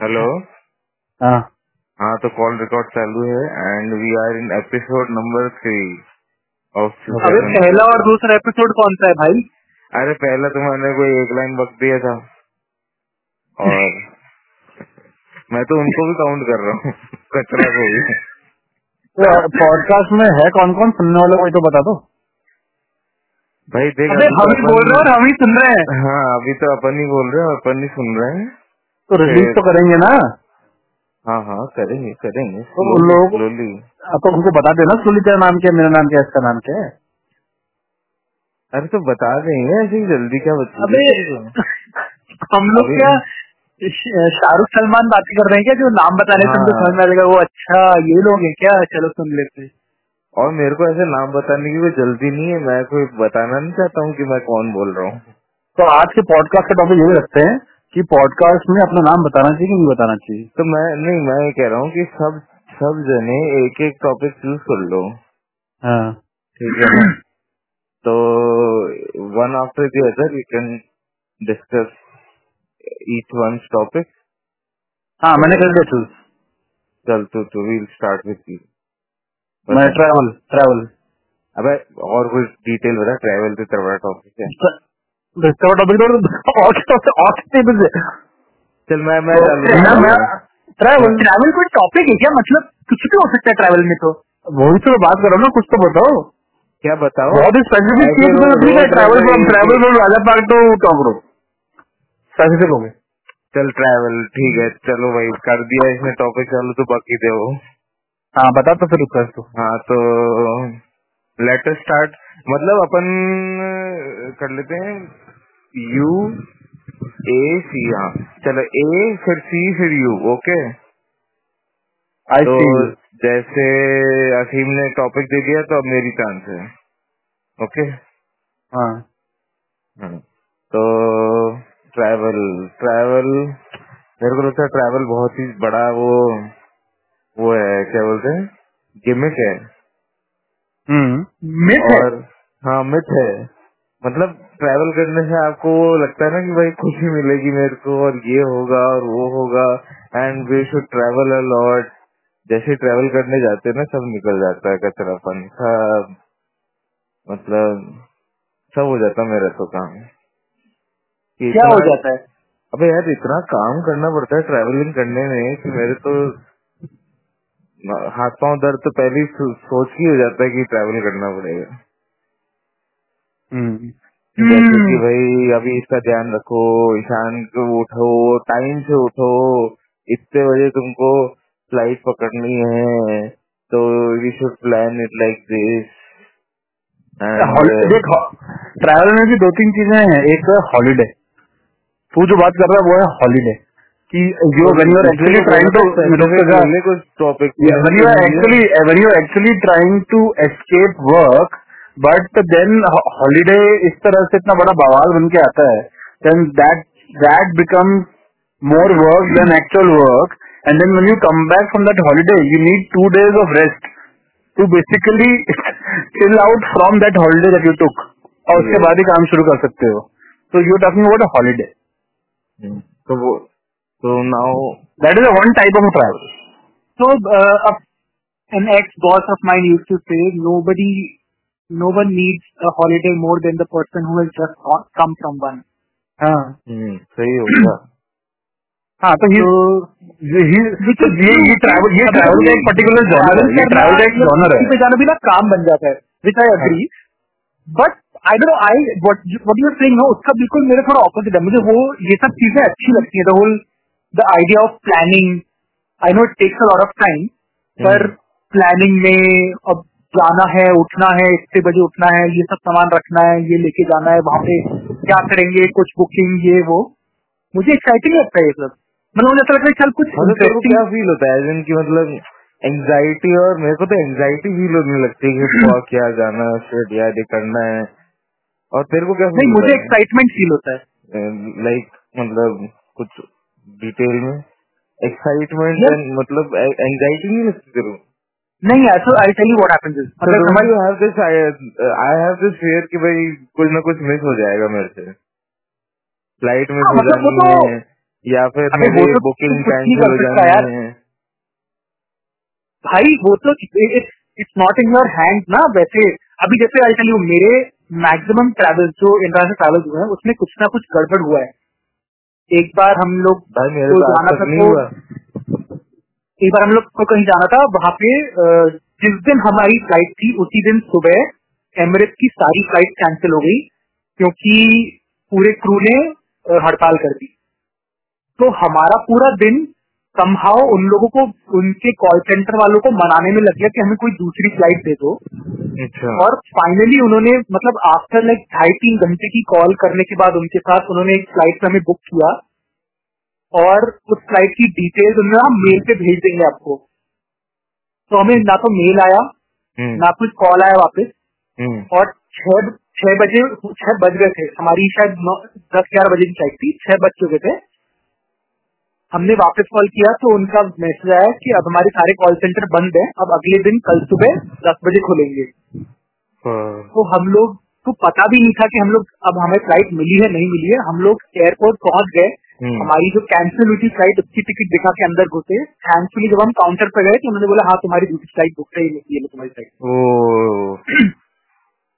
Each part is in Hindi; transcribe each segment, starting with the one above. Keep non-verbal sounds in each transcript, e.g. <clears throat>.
हेलो हाँ। हाँ तो कॉल रिकॉर्ड चालू है and we are in episode number three of अबे पहला और दूसरा एपिसोड कौन सा है भाई? अरे पहला तो मैंने कोई एक लाइन वक्त दिया था। और <laughs> मैं तो उनको भी काउंट कर रहा हूँ। कचरा को भी पॉडकास्ट में है कौन कौन सुनने वाले कोई तो बता दो। भाई देख अबे अभी हम तो ही बोल रहे हैं और हम ही सुन रहे हैं। हाँ अभी तो अपन ही बोल रहे हैं और अपन ही सुन रहे हैं। तो रिलीज़ तो करेंगे ना। हाँ हाँ करेंगे करेंगे। तो उन लोगों स्लोली तो उनको बता देना सुली तेरा नाम क्या मेरा नाम क्या इसका नाम क्या है? अरे तो बता देंगे ऐसे ही जल्दी क्या बता अबे हम लोग क्या शाहरुख सलमान बात कर रहे हैं क्या जो नाम बताने से उनको हाँ। समझ में आ जाएगा वो अच्छा ये लोग हैं क्या? चलो सुन लेते हैं। और मेरे को ऐसे नाम बताने की कोई जल्दी नहीं है मैं कोई बताना नहीं चाहता हूँ कि मैं कौन बोल रहा हूँ। तो आज के पॉडकास्ट का टॉपिक यही रखते हैं कि पॉडकास्ट में अपना नाम बताना चाहिए कि नहीं बताना चाहिए? तो मैं नहीं मैं ये कह रहा हूँ कि सब सब जने एक एक टॉपिक चूज़ कर लो। हाँ। ठीक है ना? तो one after the other you can discuss each one topic हाँ मैंने कर दिया चूज़ चल तो तो वील स्टार्ट विथ यू मैं ट्रैवल ट्रैवल अबे और कुछ डिटेल बता ट्रैवल से तेरा टॉपिक है? इसका टॉपिक तो से चल मैं मैं। ट्रैवल ट्रैवल कोई टॉपिक है क्या? मतलब कुछ भी हो सकता है ट्रैवल में तो। वही तो बात कर ना कुछ तो बताओ। क्या बताओ? बहुत ही specific cheese travel from travel from Raja Park to टॉकरो specific हो गए। चल ट्रैवल ठीक है चलो भाई कर दिया इसने टॉपिक चालू तो बाकी दे हाँ बता तो फिर उसका। तो हाँ तो लेट स्टार्ट मतलब अपन कर लेते हैं। यू ए सी हाँ। चलो ए फिर सी फिर यू ओके आई तो जैसे असीम ने टॉपिक दे दिया तो अब मेरी चांस है ओके हाँ। तो ट्रैवल ट्रैवल मेरे को लगता है ट्रैवल बहुत ही बड़ा वो वो है क्या बोलते हैं? गिमिक है। मिथ और हाँ मिथ है। मतलब ट्रैवल करने से आपको वो लगता है ना कि भाई खुशी मिलेगी मेरे को और ये होगा और वो होगा। And we should travel a lot जैसे ट्रैवल करने जाते हैं ना सब निकल जाता है कचरापन। सब मतलब सब हो जाता है मेरा तो काम। क्या हो जाता है? अबे यार इतना काम करना पड़ता है ट्रैवलिंग करने में कि मेरे तो हाथ पाँव दर्द तो पहले ही सो- सोच ही हो जाता है कि ट्रैवल करना पड़ेगा। हम्म। जैसे कि भाई अभी इसका ध्यान रखो ईशान को उठो टाइम से उठो इतने बजे तुमको फ़्लाइट पकड़नी है तो we should plan it like this holiday देख ट्रैवल में भी दो तीन चीज़ें हैं एक हॉलीडे तू जो बात कर रहा है वो है हॉलीडे कि actually trying to escape work but then holiday इस तरह से इतना बड़ा बवाल बन के आता है then that that become more work than actual work and then when you come back from that holiday you need two days of rest to basically chill out from that holiday that you took और उसके बाद ही काम शुरू कर सकते हो। तो you talking about a holiday तो वो तो now That is a one type of travel. So uh, an ex-boss of mine used to say, nobody, no one needs a holiday more than the person who has just come from one. हाँ। सही होगा <clears throat> हाँ तो ये ये ये ये ट्रैवल ये ट्रैवल का एक पर्टिकुलर जॉनर है ये ट्रैवल का एक जॉनर है। पे जाना भी ना काम बन जाता है which I agree but I don't I what what you are saying no उसका बिल्कुल मेरे थोड़ा ऑपोजिट है। मुझे वो ये सब चीज़ें अच्छी लगती है the whole the idea of planning I know it takes a lot of time पर प्लानिंग में अब जाना है उठना है इतने बजे उठना है ये सब सामान रखना है ये लेके जाना है वहाँ पे क्या करेंगे कुछ बुकिंग ये वो। मुझे एक्साइटिंग लगता है ये सब। मतलब मुझे ऐसा लगता है चल कुछ मतलब क्या फील होता है? जिनकी मतलब एंजाइटी और मेरे को तो एंजाइटी फील होने लगती है कि <clears throat> यार जाना है यार ये करना है। और तेरे को क्या नहीं मुझे एक्साइटमेंट फील होता है। लाइक मतलब कुछ डिटेल में? Excitement Yes. मतलब एंजाइटी नहीं लगती को नहीं ऐसा I tell you what happens don't हमारी you have this I have this fear कि भाई कुछ ना कुछ मिस हो जाएगा मेरे से। फ़्लाइट मिस हाँ, मतलब जानी तो- है या फिर मेरी बुकिंग कैंसिल हो जानी है। भाई वो तो it's not in your hand ना वैसे। अभी जैसे आई टेल यू मेरे मैक्सिमम ट्रैवल जो इंटरनेशनल ट्रैवल हुए हैं उसमें कुछ ना कुछ गड़बड़ हुआ है। एक बार हम लोग भाई मेरे को जाना था तो एक बार हम लोग को कहीं जाना था वहाँ पे जिस दिन हमारी फ़्लाइट थी उसी दिन सुबह एमरेट की सारी फ़्लाइट कैंसिल हो गई क्योंकि पूरे क्रू ने हड़ताल कर दी। तो हमारा पूरा दिन समहाउ उन लोगों को उनके कॉल सेंटर वालों को मनाने में लग गया कि हमें कोई दूसरी फ़्लाइट दे दो। अच्छा। और फाइनली उन्होंने मतलब आफ्टर लाइक ढाई तीन घंटे की कॉल करने के बाद उनके साथ उन्होंने एक फ़्लाइट हमें बुक किया। और उस फ़्लाइट की डिटेल्स उन्होंने हम मेल पे भेज देंगे आपको। तो हमें ना तो मेल आया हम्म। ना कुछ कॉल आया वापस। हम्म। और छह छह बजे छह बज गए थे। हमारी शायद दस ग्यारह बजे की फ़्लाइट थी। छह बज चुके थे। हमने वापस कॉल किया तो उनका मैसेज आया कि अब हमारे सारे कॉल सेंटर बंद है अब अगले दिन कल सुबह दस बजे खुलेंगे। हाँ। तो हम लोग को पता भी नहीं था कि हम लोग अब हमें फ़्लाइट मिली है नहीं मिली है। हम लोग एयरपोर्ट पहुँच गए। हम्म। हमारी जो कैंसिल हुई थी फ़्लाइट उसकी टिकट दिखा के अंदर घुसे। थैंकफुली जब हम काउंटर पर गए तो उन्होंने बोला हाँ तुम्हारी दूसरी फ़्लाइट बुक है ये लो तुम्हारी फ़्लाइट <clears throat>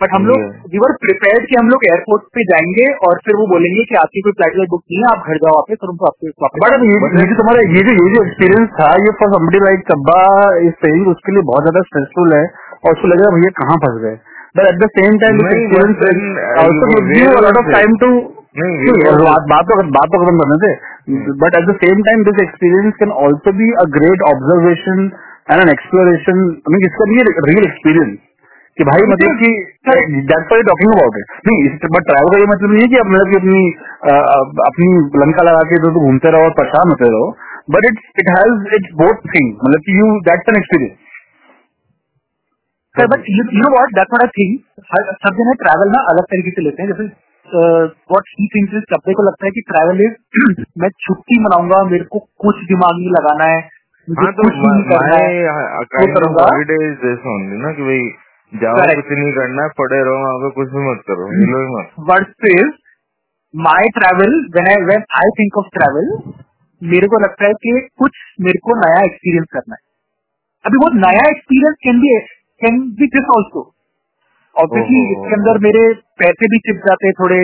बट हम लोग. वी वर प्रिपेयर्ड कि हम लोग एयरपोर्ट पे जाएँगे और फिर वो बोलेंगे कि आपकी कोई फ़्लाइट बुक नहीं है आप घर जाओ वापस और उनको आपको बट ये जो तुम्हारा ये जो ये जो एक्सपीरियंस था ये फॉर समबडी लाइक कब्बा इज़ सेइंग उसके लिए बहुत ज़्यादा स्ट्रेसफुल है और उसको लगेगा भैया कहाँ फंस गए। But at the same time of time to बात तो बात तो खत्म करने थे। But at the same time this experience can also be a great observation and an exploration I mean इसका भी रियल एक्सपीरियंस कि भाई मतलब कि that's why talking about it नहीं बट ट्रैवल का ये मतलब नहीं है कि आप मतलब कि अपनी अ, अपनी लंका लगा के तो घूमते रहो और परेशान होते रहो but it it has it's both thing मतलब कि you that's an experience but you know what that's what I think सब जने ट्रैवल ना अलग तरीके से लेते हैं। जैसे वॉट ही थिंक्स इज़ को लगता है कि ट्रैवल इज़ <clears throat> मैं छुट्टी मनाऊँगा मेरे को कुछ दिमाग नहीं लगाना है हाँ तो कुछ नहीं करना है काइंड ऑफ़ करूँगा। हॉलीडे इज़ दिस ओनली ना कि भाई जाओ Correct. कुछ नहीं करना है पड़े रहो वहाँ पे कुछ भी मत करो हिलो ही मत। Versus my travel when I when I think of travel मेरे को लगता है कि कुछ मेरे को नया एक्सपीरियंस करना है। अभी वो नया experience can be can be this also obviously इसके अंदर मेरे पैसे भी चिप जाते थोड़े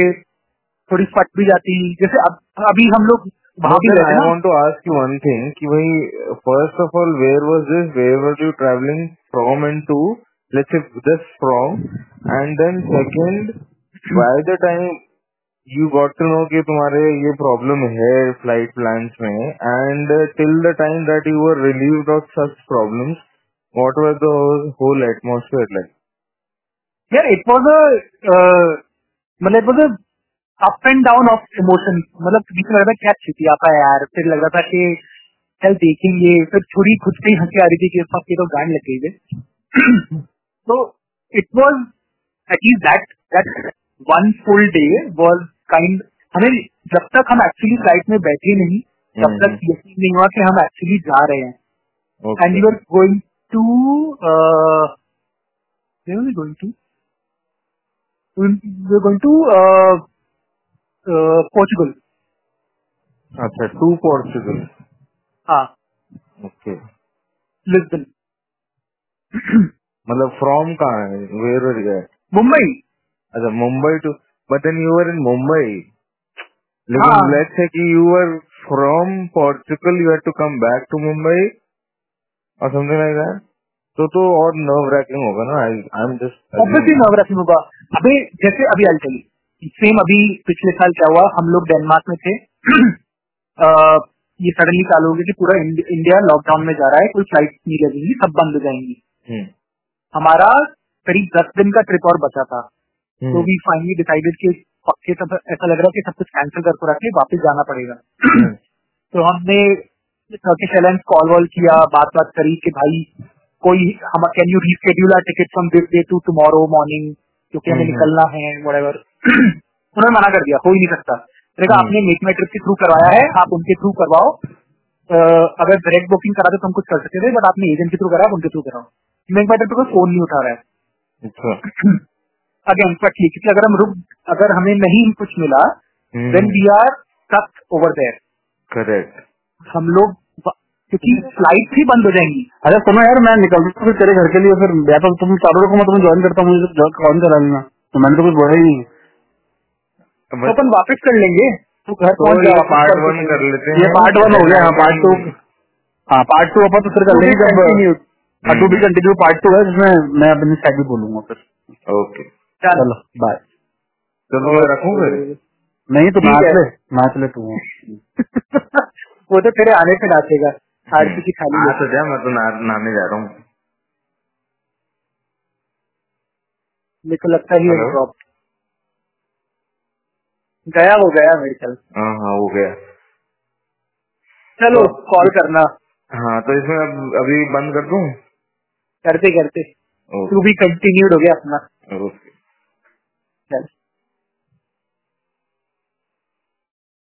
थोड़ी फट भी जाती जैसे अब अभी हम लोग वहाँ भी But then रहते I ना। want to ask you one thing कि भाई first of all where was this where were you traveling from and to? Let's say just from and then second by the time you got to know कि तुम्हारे ये problem है flight plans में and uh, till the time that you were relieved of such problems what was the whole, atmosphere like यार इट वाज अ मतलब it was a up and down of emotion मतलब बीच में लग रहा था क्या छिपी आता है यार फिर लग रहा था कि चल देखेंगे फिर थोड़ी खुद पे ही हँसी आ रही थी कि ये तो गांड लग गई है तो it was at least that that one full day was kind हमें जब तक हम एक्चुअली फ़्लाइट में बैठे नहीं तब तक हम्म। यकीन नहीं हुआ कि हम एक्चुअली जा रहे हैं okay and you are going to uh, where are we going to? We are going to uh, uh, Portugal. अच्छा to Portugal हाँ okay Lisbon. मतलब फ्रॉम कहाँ है? where were you at? Mumbai. अच्छा Mumbai too but then you were in Mumbai. हाँ। लेकिन लेट्स से कि you were from Portugal you had to come back to Mumbai और समथिंग लाइक दैट तो तो और नर्व रैकिंग होगा ना। I I am just obviously Navratri होगा। अभी जैसे अभी आई चली सेम अभी पिछले साल क्या हुआ? हम लोग डेनमार्क में थे। <clears throat> ये सडनली चालू हो गया कि पूरा इंडिया लॉकडाउन में जा रहा है। कोई फ़्लाइट नहीं लगेगी सब बंद हो जाएँगी। हमारा करीब दस दिन का ट्रिप और बचा था। तो वी फाइनली डिसाइडेड कि पक्के सब ऐसा लग रहा है कि सब कुछ कैंसिल कर रखे वापस जाना पड़ेगा। तो हमने टर्किश एयरलाइंस कॉल वॉल किया बात बात करी कि भाई कोई हम can you reschedule our ticket from this day to tomorrow morning क्योंकि हमें हम्म। निकलना है whatever <clears throat> उन्होंने मना कर दिया हो ही नहीं सकता। देखा हम्म। आपने मेक माई ट्रिप के थ्रू करवाया है आप उनके थ्रू करवाओ। अगर डायरेक्ट बुकिंग कराते तो हम कुछ कर सकते थे बट आपने एजेंट के थ्रू कराया उनके थ्रू कराओ। माई ट्रिप को फ़ोन नहीं उठा रहा है। अच्छा। <clears throat> अगेन बट ठीक क्योंकि अगर हम रुक अगर हमें नहीं कुछ मिला then we are stuck over there correct हम लोग क्योंकि फ़्लाइट भी बंद हो जाएँगी। अरे सुनो यार मैं निकल रहा हूँ फिर तेरे घर के लिए फिर या तो तुम चारों को मैं तुम्हें ज्वाइन करता हूँ मुझे कौन करा लेना तो मैंने तो कुछ बोला ही नहीं। तो अपन वापस कर लेंगे। तू घर तो पहुँच ये पार्ट वन कर लेते हैं। ये पार्ट वन हो गया हाँ पार्ट टू हाँ पार्ट टू अपन तो फिर कर लेंगे जब हाँ to be continue part two है जिसमें मैं अपनी साइड भी बोलूँगा फिर। ओके। चलो बाय चलो मैं रखूँ फिर नहीं तो नाच ले नाच ले तू। <laughs> वो तो तेरे आने से नाचेगा आरती की खाली हाँ लेके। तो जा मैं तो ना, नाने जा रहा हूँ। मेरे को लगता ही हेलो? ड्रॉप गया वो गया मेरे ख्याल हाँ हाँ हो गया। चलो तो- कॉल करना। हाँ तो इसमें अब अभी बंद कर दूँ? करते करते तू भी कंटिन्यूड हो गया अपना।